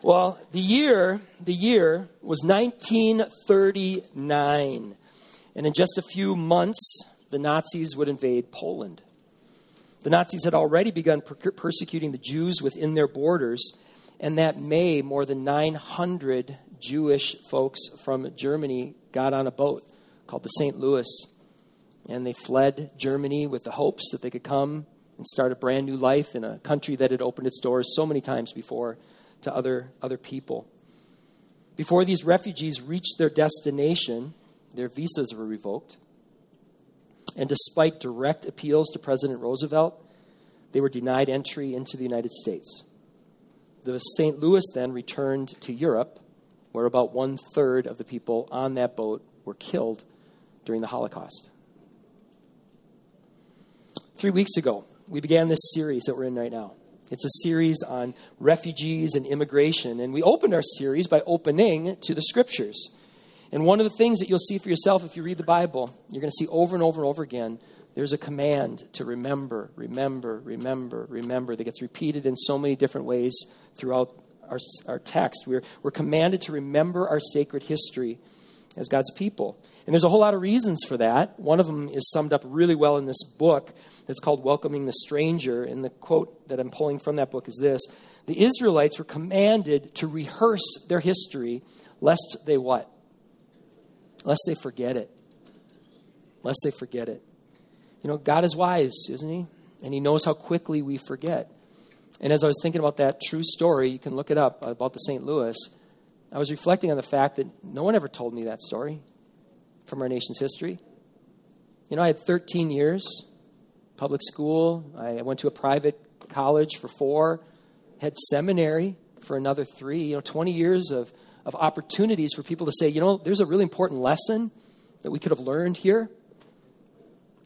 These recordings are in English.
Well, the year, the year was 1939. And in just a few months, the Nazis would invade Poland. The Nazis had already begun per- persecuting the Jews within their borders, and that May, more than 900 Jewish folks from Germany got on a boat called the St. Louis, and they fled Germany with the hopes that they could come and start a brand new life in a country that had opened its doors so many times before to other, other people. Before these refugees reached their destination, their visas were revoked. And despite direct appeals to President Roosevelt, they were denied entry into the United States. The St. Louis then returned to Europe, where about one third of the people on that boat were killed during the Holocaust. Three weeks ago, we began this series that we're in right now. It's a series on refugees and immigration. And we opened our series by opening to the scriptures. And one of the things that you'll see for yourself if you read the Bible, you're going to see over and over and over again, there's a command to remember, remember, remember, remember that gets repeated in so many different ways throughout our, our text. We're, we're commanded to remember our sacred history as God's people. And there's a whole lot of reasons for that. One of them is summed up really well in this book that's called Welcoming the Stranger. And the quote that I'm pulling from that book is this The Israelites were commanded to rehearse their history lest they what? Lest they forget it. Lest they forget it. You know, God is wise, isn't He? And He knows how quickly we forget. And as I was thinking about that true story, you can look it up about the St. Louis. I was reflecting on the fact that no one ever told me that story from our nation's history. You know, I had 13 years public school. I went to a private college for four, had seminary for another three. You know, 20 years of, of opportunities for people to say, you know, there's a really important lesson that we could have learned here.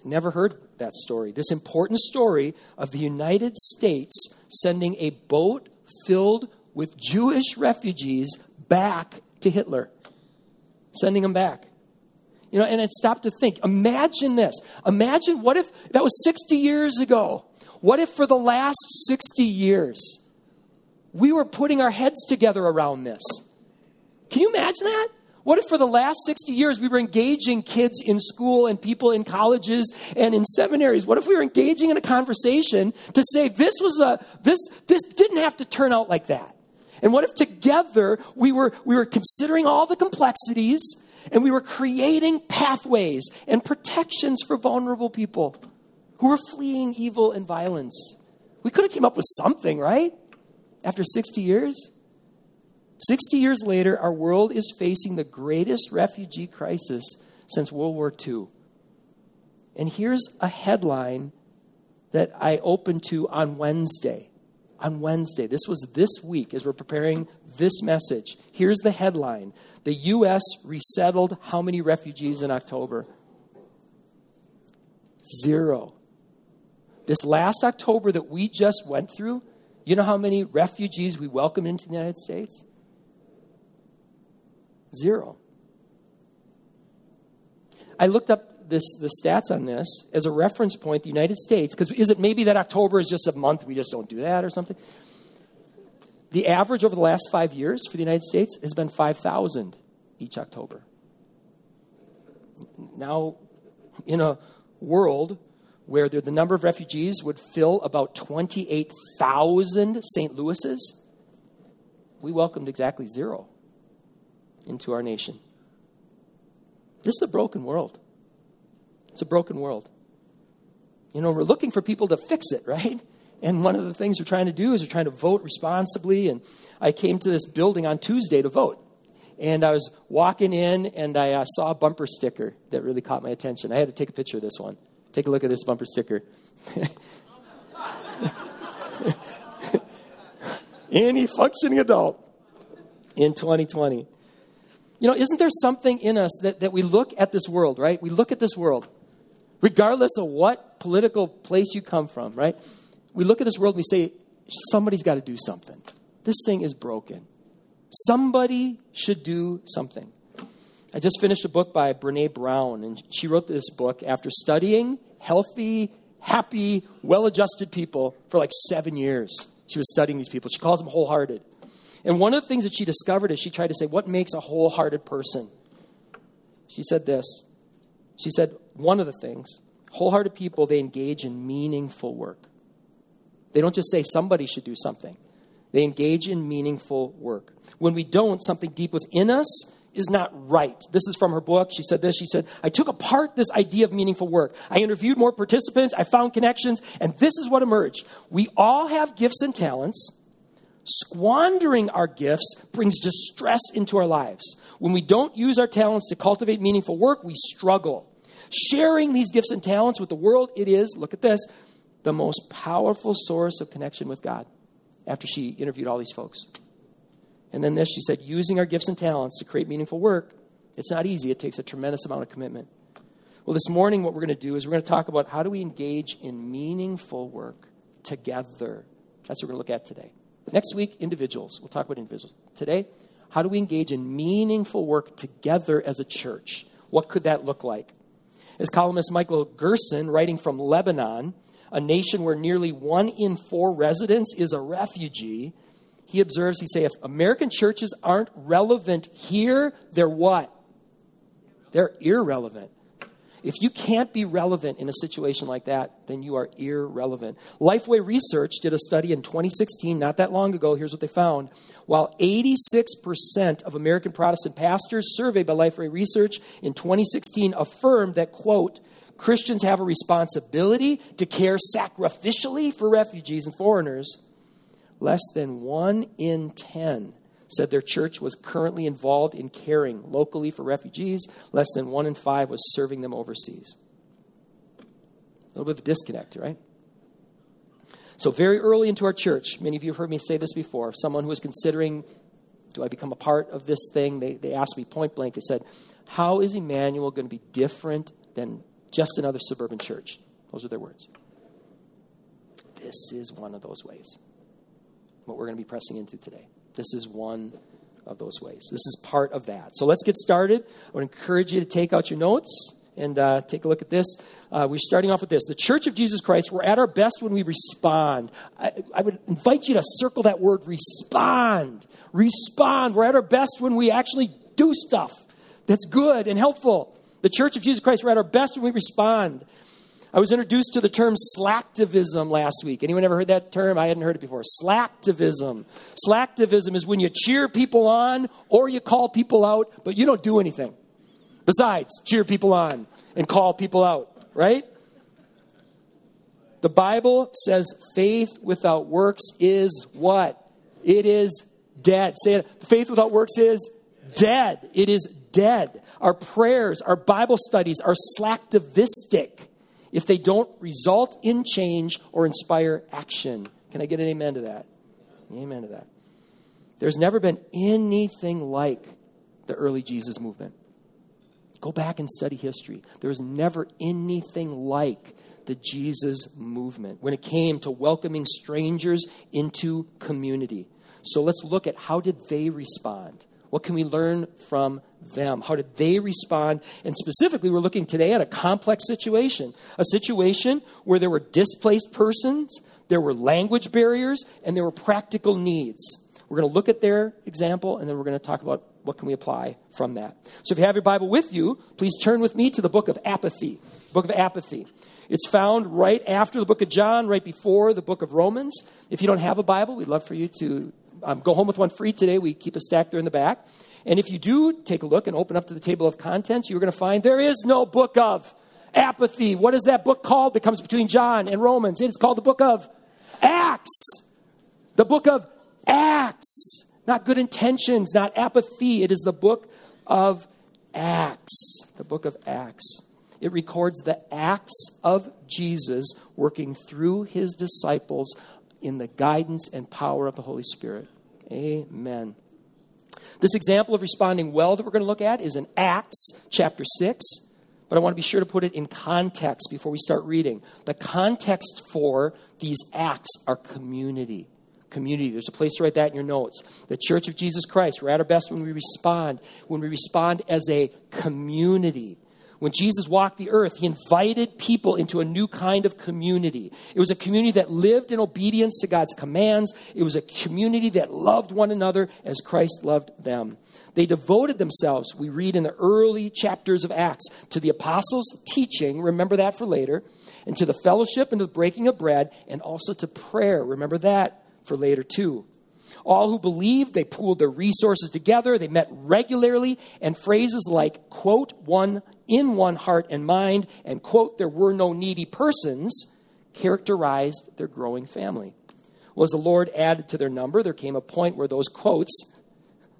Never heard that story. This important story of the United States sending a boat filled with Jewish refugees back to Hitler, sending them back. You know, and it stopped to think. Imagine this. Imagine what if that was 60 years ago. What if for the last 60 years we were putting our heads together around this? Can you imagine that? What if for the last 60 years we were engaging kids in school and people in colleges and in seminaries? What if we were engaging in a conversation to say this was a this this didn't have to turn out like that? And what if together we were we were considering all the complexities and we were creating pathways and protections for vulnerable people who were fleeing evil and violence. We could have came up with something, right? After 60 years? 60 years later, our world is facing the greatest refugee crisis since World War II. And here's a headline that I opened to on Wednesday. On Wednesday. This was this week as we're preparing this message. Here's the headline the U.S. resettled how many refugees in October? Zero. This last October that we just went through, you know how many refugees we welcomed into the United States? Zero. I looked up this, the stats on this as a reference point, the United States, because is it maybe that October is just a month, we just don't do that or something? The average over the last five years for the United States has been 5,000 each October. Now, in a world where the number of refugees would fill about 28,000 St. Louis's, we welcomed exactly zero into our nation. This is a broken world. It's a broken world. You know, we're looking for people to fix it, right? And one of the things we're trying to do is we're trying to vote responsibly. And I came to this building on Tuesday to vote. And I was walking in and I uh, saw a bumper sticker that really caught my attention. I had to take a picture of this one. Take a look at this bumper sticker. Any functioning adult in 2020. You know, isn't there something in us that, that we look at this world, right? We look at this world, regardless of what political place you come from, right? we look at this world and we say, somebody's got to do something. This thing is broken. Somebody should do something. I just finished a book by Brene Brown, and she wrote this book after studying healthy, happy, well adjusted people for like seven years. She was studying these people. She calls them wholehearted. And one of the things that she discovered is she tried to say, What makes a wholehearted person? She said this. She said, One of the things, wholehearted people, they engage in meaningful work. They don't just say somebody should do something, they engage in meaningful work. When we don't, something deep within us is not right. This is from her book. She said this. She said, I took apart this idea of meaningful work. I interviewed more participants. I found connections. And this is what emerged. We all have gifts and talents. Squandering our gifts brings distress into our lives. When we don't use our talents to cultivate meaningful work, we struggle. Sharing these gifts and talents with the world, it is, look at this, the most powerful source of connection with God after she interviewed all these folks. And then this, she said, using our gifts and talents to create meaningful work, it's not easy. It takes a tremendous amount of commitment. Well, this morning, what we're going to do is we're going to talk about how do we engage in meaningful work together. That's what we're going to look at today. Next week, individuals. We'll talk about individuals. Today, how do we engage in meaningful work together as a church? What could that look like? As columnist Michael Gerson, writing from Lebanon, a nation where nearly one in four residents is a refugee, he observes, he say, if American churches aren't relevant here, they're what? They're irrelevant. If you can't be relevant in a situation like that, then you are irrelevant. Lifeway Research did a study in 2016, not that long ago. Here's what they found. While 86% of American Protestant pastors surveyed by Lifeway Research in 2016 affirmed that, quote, Christians have a responsibility to care sacrificially for refugees and foreigners, less than one in 10 said their church was currently involved in caring locally for refugees. Less than one in five was serving them overseas. A little bit of a disconnect, right? So, very early into our church, many of you have heard me say this before. Someone who was considering, do I become a part of this thing? They, they asked me point blank, they said, How is Emmanuel going to be different than just another suburban church? Those are their words. This is one of those ways. What we're going to be pressing into today. This is one of those ways. This is part of that. So let's get started. I would encourage you to take out your notes and uh, take a look at this. Uh, we're starting off with this. The Church of Jesus Christ, we're at our best when we respond. I, I would invite you to circle that word respond. Respond. We're at our best when we actually do stuff that's good and helpful. The Church of Jesus Christ, we're at our best when we respond. I was introduced to the term slacktivism last week. Anyone ever heard that term? I hadn't heard it before. Slacktivism. Slacktivism is when you cheer people on or you call people out, but you don't do anything. Besides, cheer people on and call people out, right? The Bible says faith without works is what? It is dead. Say it. Faith without works is dead. It is dead. Our prayers, our Bible studies are slacktivistic if they don't result in change or inspire action. Can I get an amen to that? Amen to that. There's never been anything like the early Jesus movement. Go back and study history. There's never anything like the Jesus movement when it came to welcoming strangers into community. So let's look at how did they respond? What can we learn from them? How did they respond? And specifically, we're looking today at a complex situation a situation where there were displaced persons, there were language barriers, and there were practical needs. We're going to look at their example, and then we're going to talk about what can we apply from that. So if you have your Bible with you, please turn with me to the book of apathy. Book of apathy. It's found right after the book of John, right before the book of Romans. If you don't have a Bible, we'd love for you to um, go home with one free today. We keep a stack there in the back. And if you do take a look and open up to the table of contents, you're going to find there is no book of apathy. What is that book called that comes between John and Romans? It's called the book of Acts. The book of Acts. Not good intentions, not apathy. It is the book of Acts. The book of Acts. It records the acts of Jesus working through his disciples in the guidance and power of the Holy Spirit. Amen. This example of responding well that we're going to look at is in Acts chapter 6, but I want to be sure to put it in context before we start reading. The context for these acts are community. Community. There's a place to write that in your notes. The Church of Jesus Christ, we're at our best when we respond, when we respond as a community When Jesus walked the earth, he invited people into a new kind of community. It was a community that lived in obedience to God's commands. It was a community that loved one another as Christ loved them. They devoted themselves, we read in the early chapters of Acts, to the apostles' teaching, remember that for later, and to the fellowship and to the breaking of bread, and also to prayer, remember that for later too. All who believed, they pooled their resources together, they met regularly, and phrases like, quote, one in one heart and mind, and quote, there were no needy persons, characterized their growing family. Well, as the Lord added to their number, there came a point where those quotes,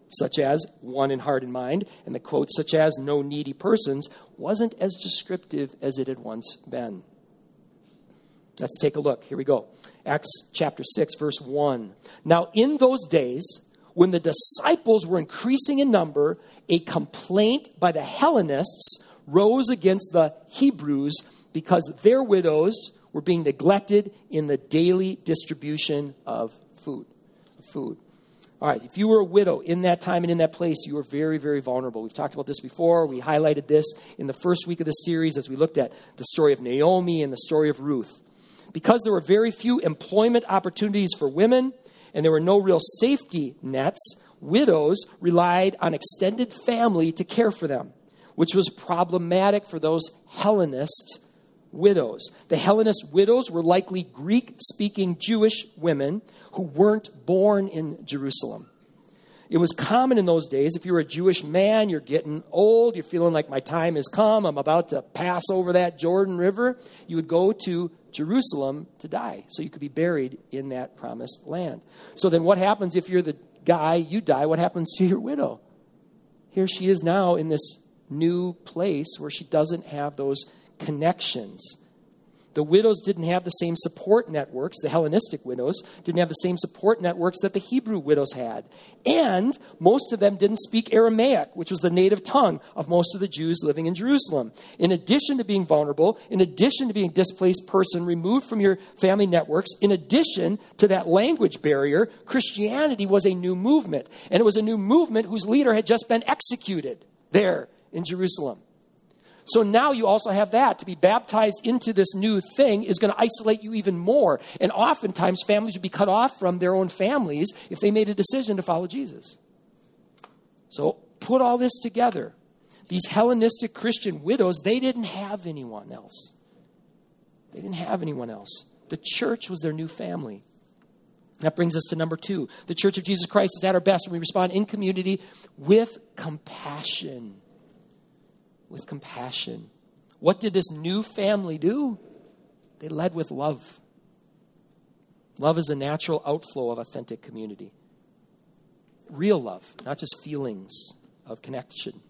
such as one in heart and mind, and the quotes such as no needy persons, wasn't as descriptive as it had once been. Let's take a look. Here we go. Acts chapter 6, verse 1. Now, in those days, when the disciples were increasing in number, a complaint by the Hellenists rose against the Hebrews because their widows were being neglected in the daily distribution of food. Food. All right, if you were a widow in that time and in that place, you were very, very vulnerable. We've talked about this before. We highlighted this in the first week of the series as we looked at the story of Naomi and the story of Ruth. Because there were very few employment opportunities for women and there were no real safety nets, widows relied on extended family to care for them, which was problematic for those Hellenist widows. The Hellenist widows were likely Greek speaking Jewish women who weren't born in Jerusalem. It was common in those days, if you were a Jewish man, you're getting old, you're feeling like my time has come, I'm about to pass over that Jordan River, you would go to Jerusalem to die. So you could be buried in that promised land. So then what happens if you're the guy, you die? What happens to your widow? Here she is now in this new place where she doesn't have those connections. The widows didn't have the same support networks, the Hellenistic widows didn't have the same support networks that the Hebrew widows had. And most of them didn't speak Aramaic, which was the native tongue of most of the Jews living in Jerusalem. In addition to being vulnerable, in addition to being a displaced person removed from your family networks, in addition to that language barrier, Christianity was a new movement. And it was a new movement whose leader had just been executed there in Jerusalem. So now you also have that. To be baptized into this new thing is going to isolate you even more. And oftentimes, families would be cut off from their own families if they made a decision to follow Jesus. So put all this together. These Hellenistic Christian widows, they didn't have anyone else. They didn't have anyone else. The church was their new family. That brings us to number two. The Church of Jesus Christ is at our best when we respond in community with compassion with compassion. What did this new family do? They led with love. Love is a natural outflow of authentic community. Real love, not just feelings of connection.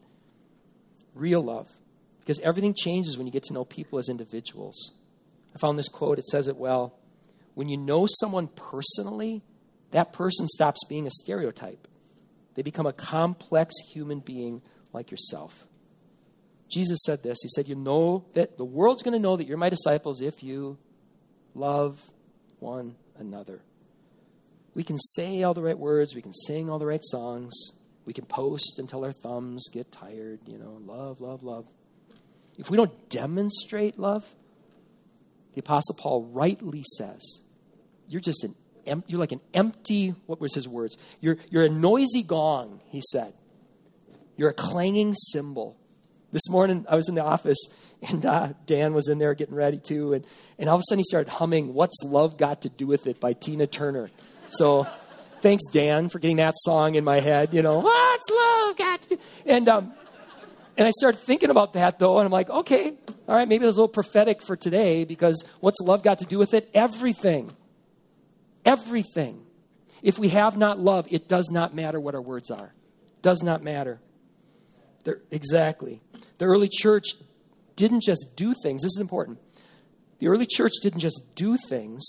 Real love. Because everything changes when you get to know people as individuals. I found this quote, it says it well. When you know someone personally, that person stops being a stereotype. They become a complex human being like yourself. Jesus said this. He said, You know that the world's going to know that you're my disciples if you love one another. We can say all the right words, we can sing all the right songs, we can post until our thumbs get tired, you know, love, love, love. If we don't demonstrate love, the Apostle Paul rightly says, You're just an you're like an empty, what was his words? You're, you're a noisy gong, he said. You're a clanging cymbal. This morning, I was in the office, and uh, Dan was in there getting ready too, and, and all of a sudden he started humming "What's Love Got to Do with It" by Tina Turner. So, thanks Dan for getting that song in my head. You know, what's love got to do? And um, and I started thinking about that though, and I'm like, okay, all right, maybe it was a little prophetic for today because what's love got to do with it? Everything. Everything. If we have not love, it does not matter what our words are. Does not matter. Exactly. The early church didn't just do things. This is important. The early church didn't just do things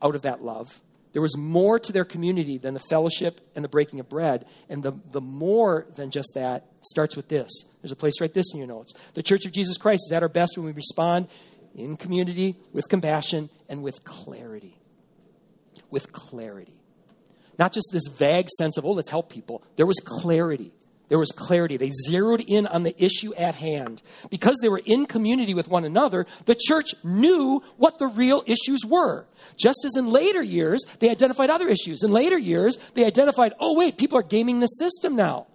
out of that love. There was more to their community than the fellowship and the breaking of bread. And the, the more than just that starts with this. There's a place write this in your notes. The Church of Jesus Christ is at our best when we respond in community with compassion and with clarity. With clarity. Not just this vague sense of, oh, let's help people. There was clarity. There was clarity. They zeroed in on the issue at hand. Because they were in community with one another, the church knew what the real issues were. Just as in later years, they identified other issues. In later years, they identified, oh, wait, people are gaming the system now.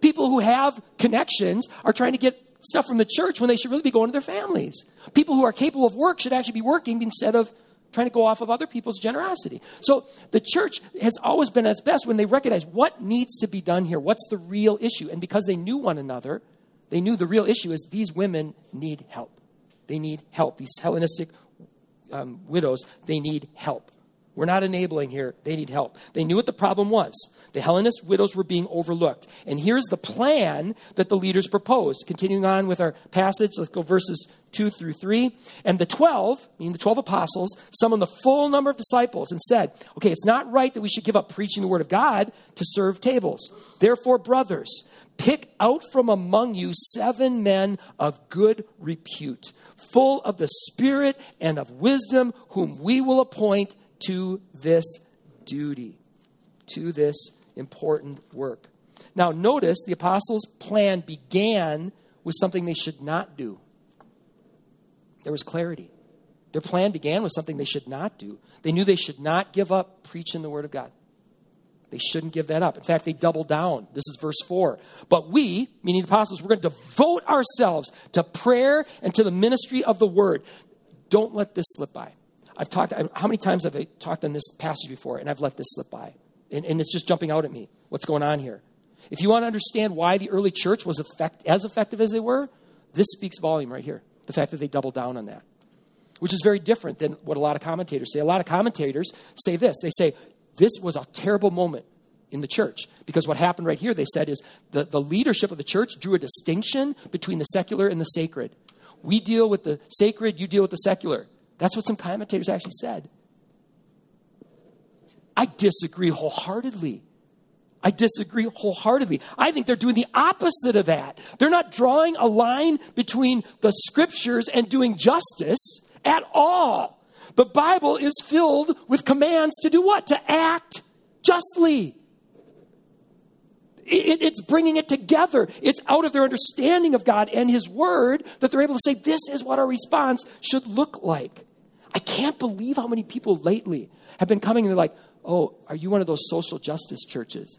People who have connections are trying to get stuff from the church when they should really be going to their families. People who are capable of work should actually be working instead of trying to go off of other people's generosity. So the church has always been at its best when they recognize what needs to be done here, what's the real issue. And because they knew one another, they knew the real issue is these women need help. They need help. These Hellenistic um, widows, they need help. We're not enabling here. They need help. They knew what the problem was. The Hellenist widows were being overlooked. And here's the plan that the leaders proposed. Continuing on with our passage, let's go verses 2 through 3. And the 12, meaning the 12 apostles, summoned the full number of disciples and said, Okay, it's not right that we should give up preaching the word of God to serve tables. Therefore, brothers, pick out from among you seven men of good repute, full of the Spirit and of wisdom, whom we will appoint to this duty. To this important work. Now, notice the apostles' plan began with something they should not do. There was clarity. Their plan began with something they should not do. They knew they should not give up preaching the Word of God. They shouldn't give that up. In fact, they doubled down. This is verse 4. But we, meaning the apostles, we're going to devote ourselves to prayer and to the ministry of the Word. Don't let this slip by. I've talked, how many times have I talked on this passage before and I've let this slip by? And, and it's just jumping out at me. What's going on here? If you want to understand why the early church was effect, as effective as they were, this speaks volume right here. The fact that they doubled down on that, which is very different than what a lot of commentators say. A lot of commentators say this they say, this was a terrible moment in the church. Because what happened right here, they said, is the, the leadership of the church drew a distinction between the secular and the sacred. We deal with the sacred, you deal with the secular. That's what some commentators actually said. I disagree wholeheartedly. I disagree wholeheartedly. I think they're doing the opposite of that. They're not drawing a line between the scriptures and doing justice at all. The Bible is filled with commands to do what? To act justly. It, it's bringing it together. It's out of their understanding of God and His Word that they're able to say, this is what our response should look like. I can't believe how many people lately have been coming and they're like, Oh, are you one of those social justice churches?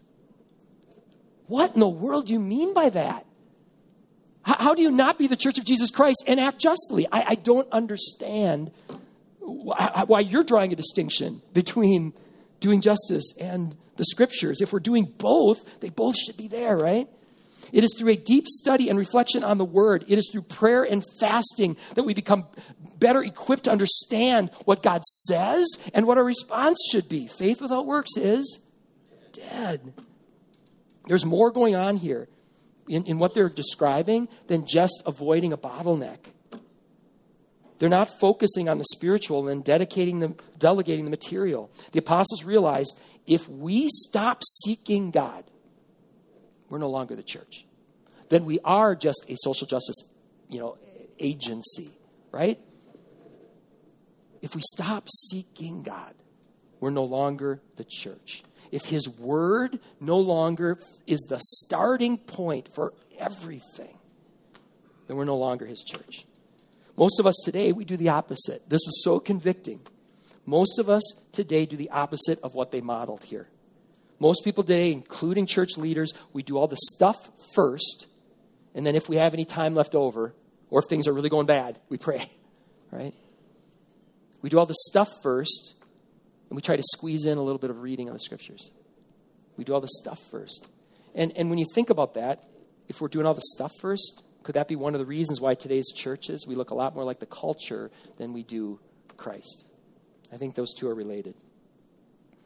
What in the world do you mean by that? How, how do you not be the church of Jesus Christ and act justly? I, I don't understand why, why you're drawing a distinction between doing justice and the scriptures. If we're doing both, they both should be there, right? It is through a deep study and reflection on the word. It is through prayer and fasting that we become better equipped to understand what God says and what our response should be. Faith without works is dead. There's more going on here in, in what they're describing than just avoiding a bottleneck. They're not focusing on the spiritual and dedicating them, delegating the material. The apostles realized if we stop seeking God, we're no longer the church. Then we are just a social justice, you know, agency, right? If we stop seeking God, we're no longer the church. If His Word no longer is the starting point for everything, then we're no longer His church. Most of us today, we do the opposite. This was so convicting. Most of us today do the opposite of what they modeled here. Most people today, including church leaders, we do all the stuff first, and then if we have any time left over, or if things are really going bad, we pray, right? We do all the stuff first, and we try to squeeze in a little bit of reading of the scriptures. We do all the stuff first. And, and when you think about that, if we're doing all the stuff first, could that be one of the reasons why today's churches, we look a lot more like the culture than we do Christ? I think those two are related.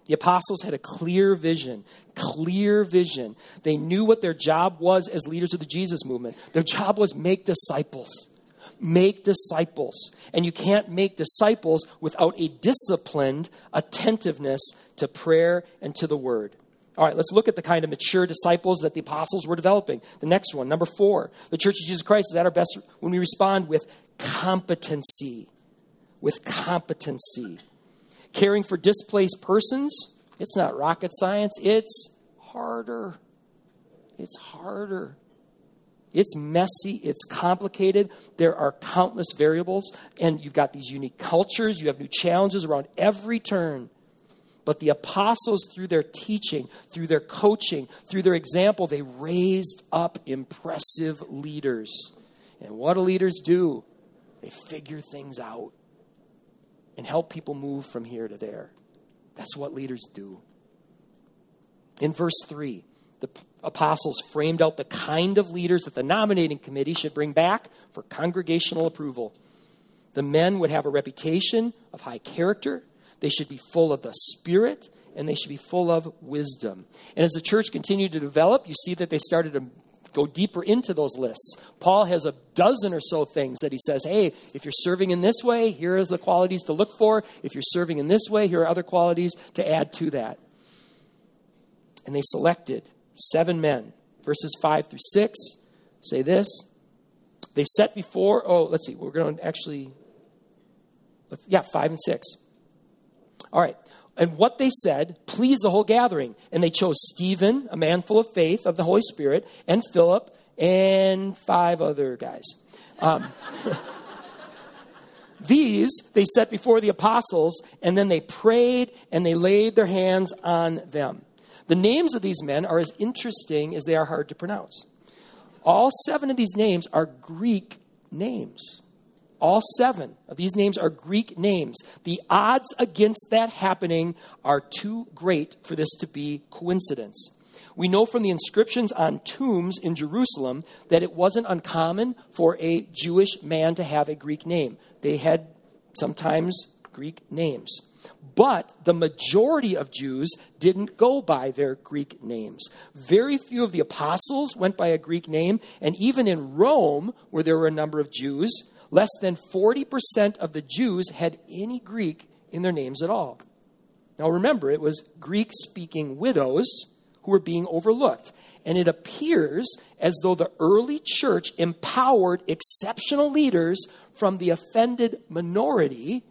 The apostles had a clear vision, clear vision. They knew what their job was as leaders of the Jesus movement. Their job was make disciples. Make disciples. And you can't make disciples without a disciplined attentiveness to prayer and to the word. All right, let's look at the kind of mature disciples that the apostles were developing. The next one, number four, the Church of Jesus Christ is at our best when we respond with competency. With competency. Caring for displaced persons, it's not rocket science, it's harder. it's harder. It's messy, it's complicated. There are countless variables, and you've got these unique cultures, you have new challenges around every turn. But the apostles, through their teaching, through their coaching, through their example, they raised up impressive leaders. And what do leaders do? They figure things out and help people move from here to there. That's what leaders do. In verse 3, the apostles framed out the kind of leaders that the nominating committee should bring back for congregational approval. The men would have a reputation of high character, they should be full of the Spirit, and they should be full of wisdom. And as the church continued to develop, you see that they started to go deeper into those lists. Paul has a dozen or so things that he says, hey, if you're serving in this way, here are the qualities to look for. If you're serving in this way, here are other qualities to add to that. And they selected seven men. Verses 5 through 6 say this. They set before, oh, let's see, we're going to actually, yeah, 5 and 6. All right. And what they said pleased the whole gathering. And they chose Stephen, a man full of faith of the Holy Spirit, and Philip, and five other guys. Um, these they set before the apostles, and then they prayed and they laid their hands on them. The names of these men are as interesting as they are hard to pronounce. All seven of these names are Greek names. All seven of these names are Greek names. The odds against that happening are too great for this to be coincidence. We know from the inscriptions on tombs in Jerusalem that it wasn't uncommon for a Jewish man to have a Greek name. They had sometimes Greek names. But the majority of Jews didn't go by their Greek names. Very few of the apostles went by a Greek name, and even in Rome, where there were a number of Jews, less than 40% of the Jews had any Greek in their names at all. Now remember, it was Greek speaking widows who were being overlooked. And it appears as though the early church empowered exceptional leaders from the offended minority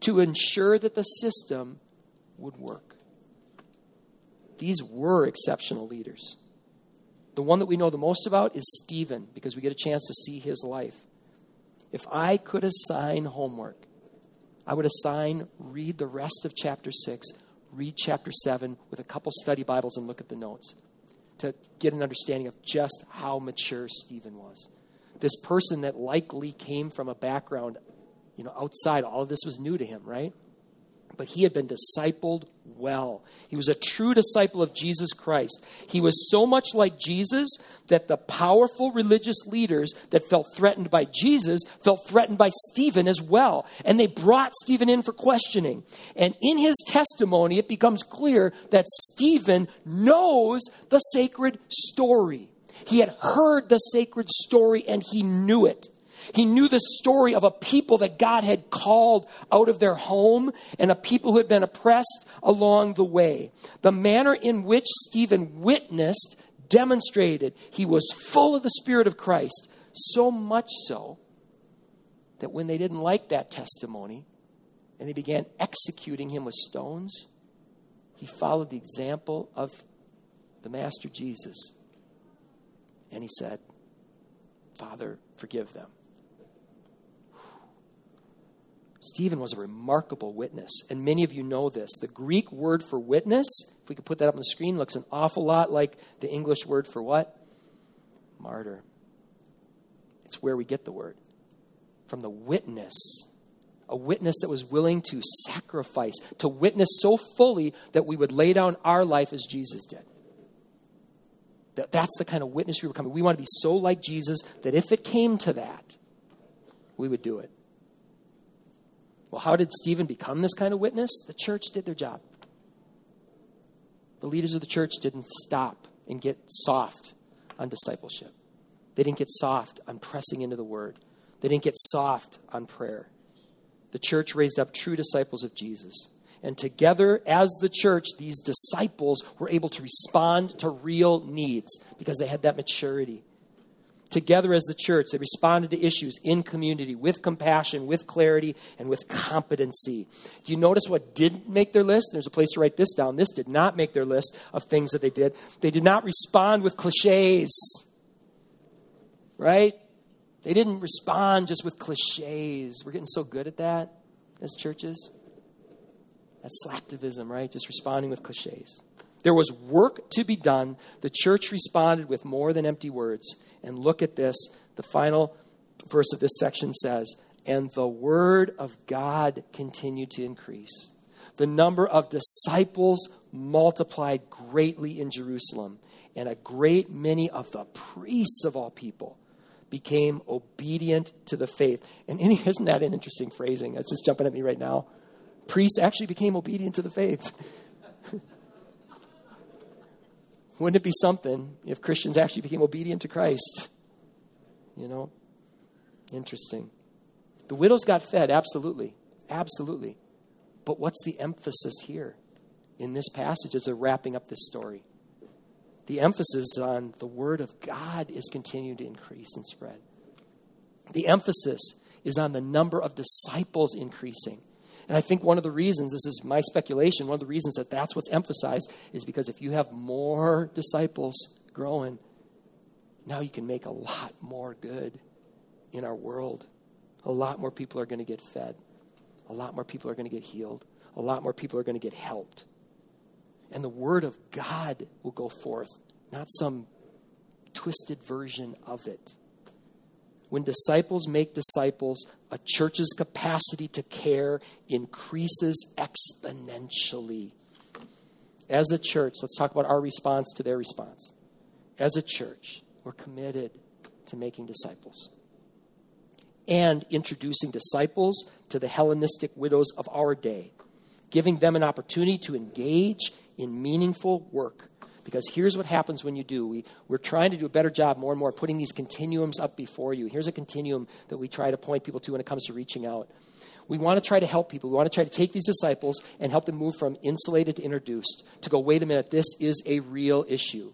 to ensure that the system would work. These were exceptional leaders. The one that we know the most about is Stephen because we get a chance to see his life. If I could assign homework, I would assign read the rest of chapter 6, read chapter 7 with a couple study Bibles and look at the notes to get an understanding of just how mature Stephen was. This person that likely came from a background you know, outside, all of this was new to him, right? But he had been discipled well. He was a true disciple of Jesus Christ. He was so much like Jesus that the powerful religious leaders that felt threatened by Jesus felt threatened by Stephen as well. And they brought Stephen in for questioning. And in his testimony, it becomes clear that Stephen knows the sacred story. He had heard the sacred story and he knew it. He knew the story of a people that God had called out of their home and a people who had been oppressed along the way. The manner in which Stephen witnessed demonstrated he was full of the Spirit of Christ, so much so that when they didn't like that testimony and they began executing him with stones, he followed the example of the Master Jesus. And he said, Father, forgive them. Stephen was a remarkable witness, and many of you know this. The Greek word for witness, if we could put that up on the screen, looks an awful lot like the English word for what? Martyr. It's where we get the word from the witness. A witness that was willing to sacrifice, to witness so fully that we would lay down our life as Jesus did. That's the kind of witness we were coming. We want to be so like Jesus that if it came to that, we would do it. Well, how did Stephen become this kind of witness? The church did their job. The leaders of the church didn't stop and get soft on discipleship. They didn't get soft on pressing into the word. They didn't get soft on prayer. The church raised up true disciples of Jesus. And together, as the church, these disciples were able to respond to real needs because they had that maturity. Together as the church, they responded to issues in community with compassion, with clarity, and with competency. Do you notice what didn't make their list? There's a place to write this down. This did not make their list of things that they did. They did not respond with cliches, right? They didn't respond just with cliches. We're getting so good at that as churches. That's slacktivism, right? Just responding with cliches. There was work to be done. The church responded with more than empty words. And look at this. The final verse of this section says, And the word of God continued to increase. The number of disciples multiplied greatly in Jerusalem, and a great many of the priests of all people became obedient to the faith. And isn't that an interesting phrasing? That's just jumping at me right now. Priests actually became obedient to the faith. Wouldn't it be something if Christians actually became obedient to Christ? You know? Interesting. The widows got fed, absolutely. Absolutely. But what's the emphasis here in this passage as they're wrapping up this story? The emphasis on the Word of God is continuing to increase and spread. The emphasis is on the number of disciples increasing. And I think one of the reasons, this is my speculation, one of the reasons that that's what's emphasized is because if you have more disciples growing, now you can make a lot more good in our world. A lot more people are going to get fed. A lot more people are going to get healed. A lot more people are going to get helped. And the word of God will go forth, not some twisted version of it. When disciples make disciples, a church's capacity to care increases exponentially. As a church, let's talk about our response to their response. As a church, we're committed to making disciples and introducing disciples to the Hellenistic widows of our day, giving them an opportunity to engage in meaningful work because here's what happens when you do. We, we're trying to do a better job more and more putting these continuums up before you. Here's a continuum that we try to point people to when it comes to reaching out. We want to try to help people. We want to try to take these disciples and help them move from insulated to introduced to go, wait a minute, this is a real issue.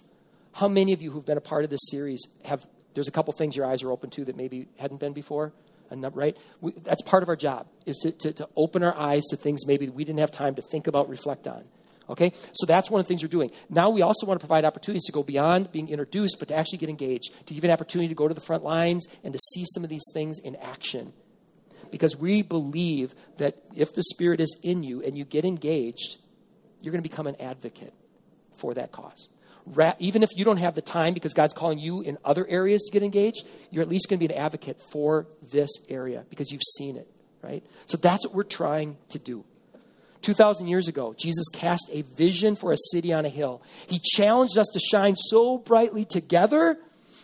How many of you who've been a part of this series have, there's a couple things your eyes are open to that maybe hadn't been before? right? We, that's part of our job, is to, to, to open our eyes to things maybe we didn't have time to think about, reflect on. Okay? So that's one of the things we're doing. Now we also want to provide opportunities to go beyond being introduced, but to actually get engaged, to give an opportunity to go to the front lines and to see some of these things in action. Because we believe that if the Spirit is in you and you get engaged, you're going to become an advocate for that cause. even if you don't have the time because God's calling you in other areas to get engaged, you're at least going to be an advocate for this area because you've seen it, right? So that's what we're trying to do. 2,000 years ago, Jesus cast a vision for a city on a hill. He challenged us to shine so brightly together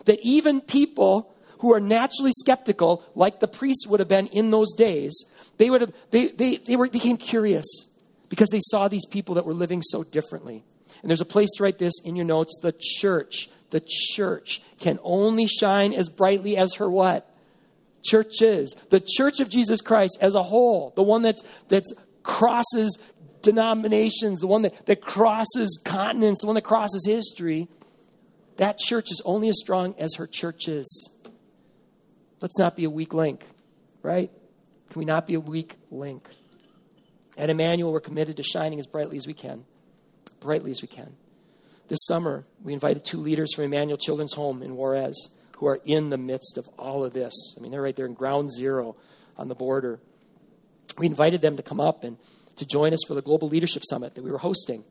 that even people who are naturally skeptical, like the priests would have been in those days, they, would have, they, they, they were, became curious because they saw these people that were living so differently. And there's a place to write this in your notes. The church, the church can only shine as brightly as her what? Churches. The church of Jesus Christ as a whole, the one that's, that's crosses denominations, the one that, that crosses continents, the one that crosses history, that church is only as strong as her church is. Let's not be a weak link, right? Can we not be a weak link? At Emmanuel, we're committed to shining as brightly as we can. Brightly as we can. This summer, we invited two leaders from Emmanuel Children's Home in Juarez who are in the midst of all of this. I mean, they're right there in ground zero on the border we invited them to come up and to join us for the Global Leadership Summit that we were hosting.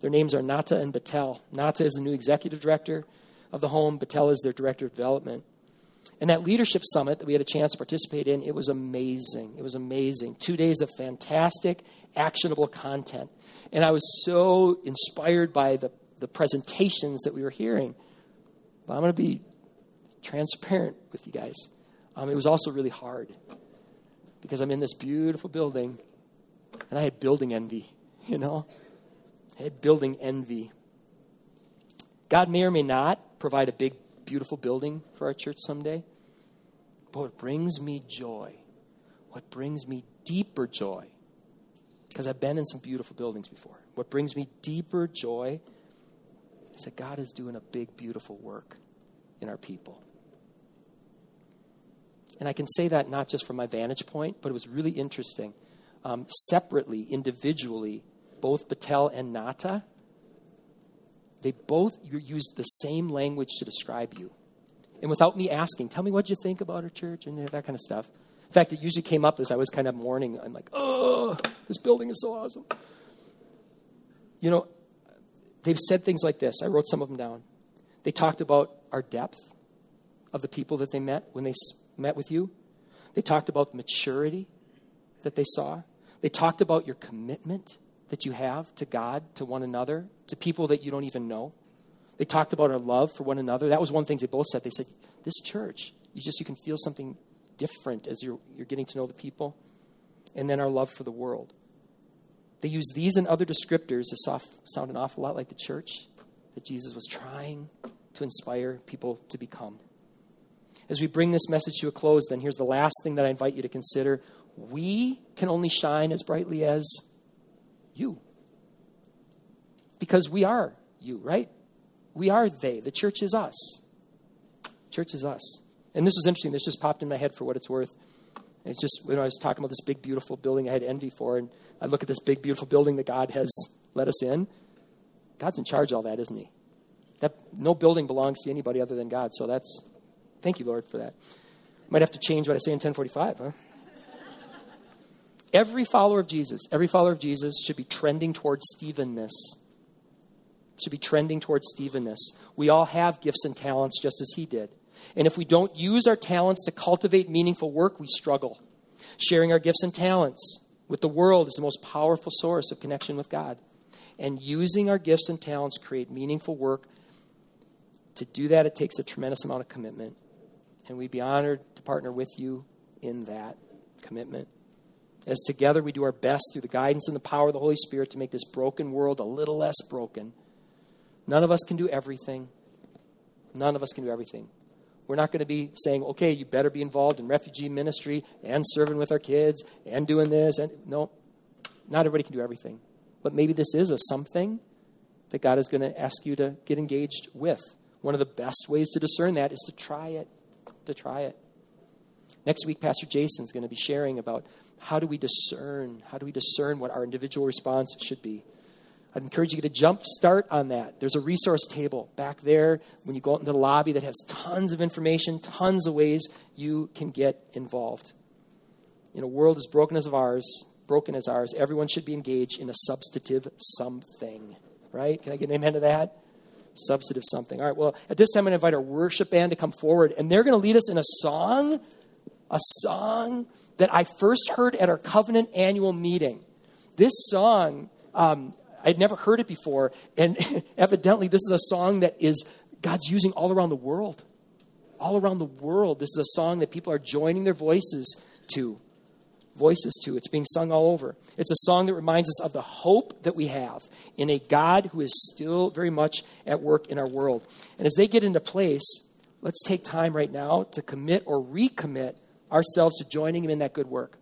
Their names are Nata and Batel. Nata is the new executive director of the home, Batel is their director of development. And that leadership summit that we had a chance to participate in, it was amazing. It was amazing. Two days of fantastic, actionable content. And I was so inspired by the, the presentations that we were hearing. But I'm going to be transparent with you guys. Um, it was also really hard because I'm in this beautiful building and I had building envy, you know? I had building envy. God may or may not provide a big, beautiful building for our church someday. But what brings me joy, what brings me deeper joy, because I've been in some beautiful buildings before, what brings me deeper joy is that God is doing a big, beautiful work in our people. And I can say that not just from my vantage point, but it was really interesting. Um, separately, individually, both Battelle and Nata, they both used the same language to describe you. And without me asking, tell me what you think about our church and that kind of stuff. In fact, it usually came up as I was kind of mourning. I'm like, oh, this building is so awesome. You know, they've said things like this. I wrote some of them down. They talked about our depth of the people that they met when they met with you. They talked about the maturity that they saw. They talked about your commitment that you have to God, to one another, to people that you don't even know. They talked about our love for one another. That was one thing they both said. They said, This church, you just you can feel something different as you're, you're getting to know the people. And then our love for the world. They use these and other descriptors to sound an awful lot like the church that Jesus was trying to inspire people to become. As we bring this message to a close, then here's the last thing that I invite you to consider. We can only shine as brightly as you. Because we are you, right? We are they. The church is us. Church is us. And this was interesting. This just popped in my head for what it's worth. It's just when I was talking about this big, beautiful building I had envy for, and I look at this big, beautiful building that God has let us in. God's in charge of all that, isn't He? That no building belongs to anybody other than God. So that's thank you, Lord, for that. Might have to change what I say in 1045, huh? Every follower of Jesus, every follower of Jesus should be trending towards Stephenness. Should be trending towards Stephenness. We all have gifts and talents just as he did. And if we don't use our talents to cultivate meaningful work, we struggle. Sharing our gifts and talents with the world is the most powerful source of connection with God. And using our gifts and talents create meaningful work. To do that, it takes a tremendous amount of commitment. And we'd be honored to partner with you in that commitment. As together we do our best through the guidance and the power of the Holy Spirit to make this broken world a little less broken. None of us can do everything. None of us can do everything. We're not going to be saying, okay, you better be involved in refugee ministry and serving with our kids and doing this. And no, not everybody can do everything. But maybe this is a something that God is going to ask you to get engaged with. One of the best ways to discern that is to try it. To try it. Next week, Pastor Jason is going to be sharing about how do we discern? How do we discern what our individual response should be? I'd encourage you to jump start on that. There's a resource table back there when you go out into the lobby that has tons of information, tons of ways you can get involved. In a world as broken as ours, broken as ours, everyone should be engaged in a substantive something. Right? Can I get an amen to that? Substantive something. All right, well, at this time, I'm going to invite our worship band to come forward, and they're going to lead us in a song, a song that I first heard at our covenant annual meeting. This song um, I'd never heard it before. And evidently, this is a song that is God's using all around the world. All around the world. This is a song that people are joining their voices to. Voices to. It's being sung all over. It's a song that reminds us of the hope that we have in a God who is still very much at work in our world. And as they get into place, let's take time right now to commit or recommit ourselves to joining Him in that good work.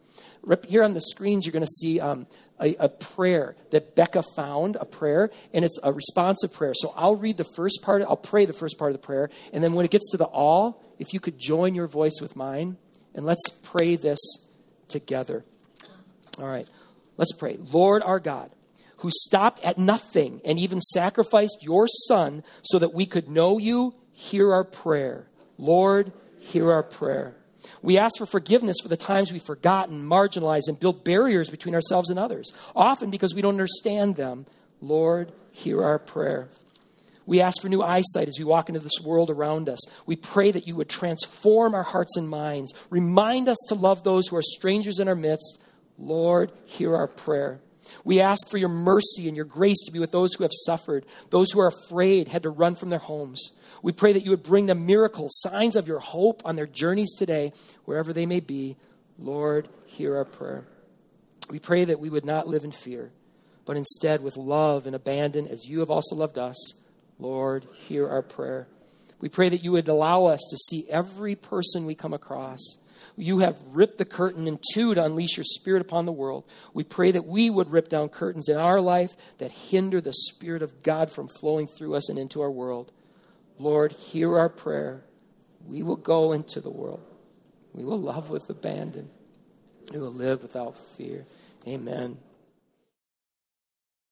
Here on the screens, you're going to see um, a, a, prayer that Becca found, a prayer, and it's a responsive prayer. So I'll read the first part, I'll pray the first part of the prayer, and then when it gets to the all, if you could join your voice with mine, and let's pray this together. All right, let's pray. Lord our God, who stopped at nothing and even sacrificed your Son so that we could know you, hear our prayer. Lord, hear our prayer. We ask for forgiveness for the times we've forgotten, marginalized, and built barriers between ourselves and others, often because we don't understand them. Lord, hear our prayer. We ask for new eyesight as we walk into this world around us. We pray that you would transform our hearts and minds. Remind us to love those who are strangers in our midst. Lord, hear our prayer. We ask for your mercy and your grace to be with those who have suffered, those who are afraid, had to run from their homes. We pray that you would bring them miracles, signs of your hope on their journeys today, wherever they may be. Lord, hear our prayer. We pray that we would not live in fear, but instead with love and abandon as you have also loved us. Lord, hear our prayer. We pray that you would allow us to see every person we come across. You have ripped the curtain in two to unleash your spirit upon the world. We pray that we would rip down curtains in our life that hinder the Spirit of God from flowing through us and into our world. Lord, hear our prayer. We will go into the world. We will love with abandon. We will live without fear. Amen.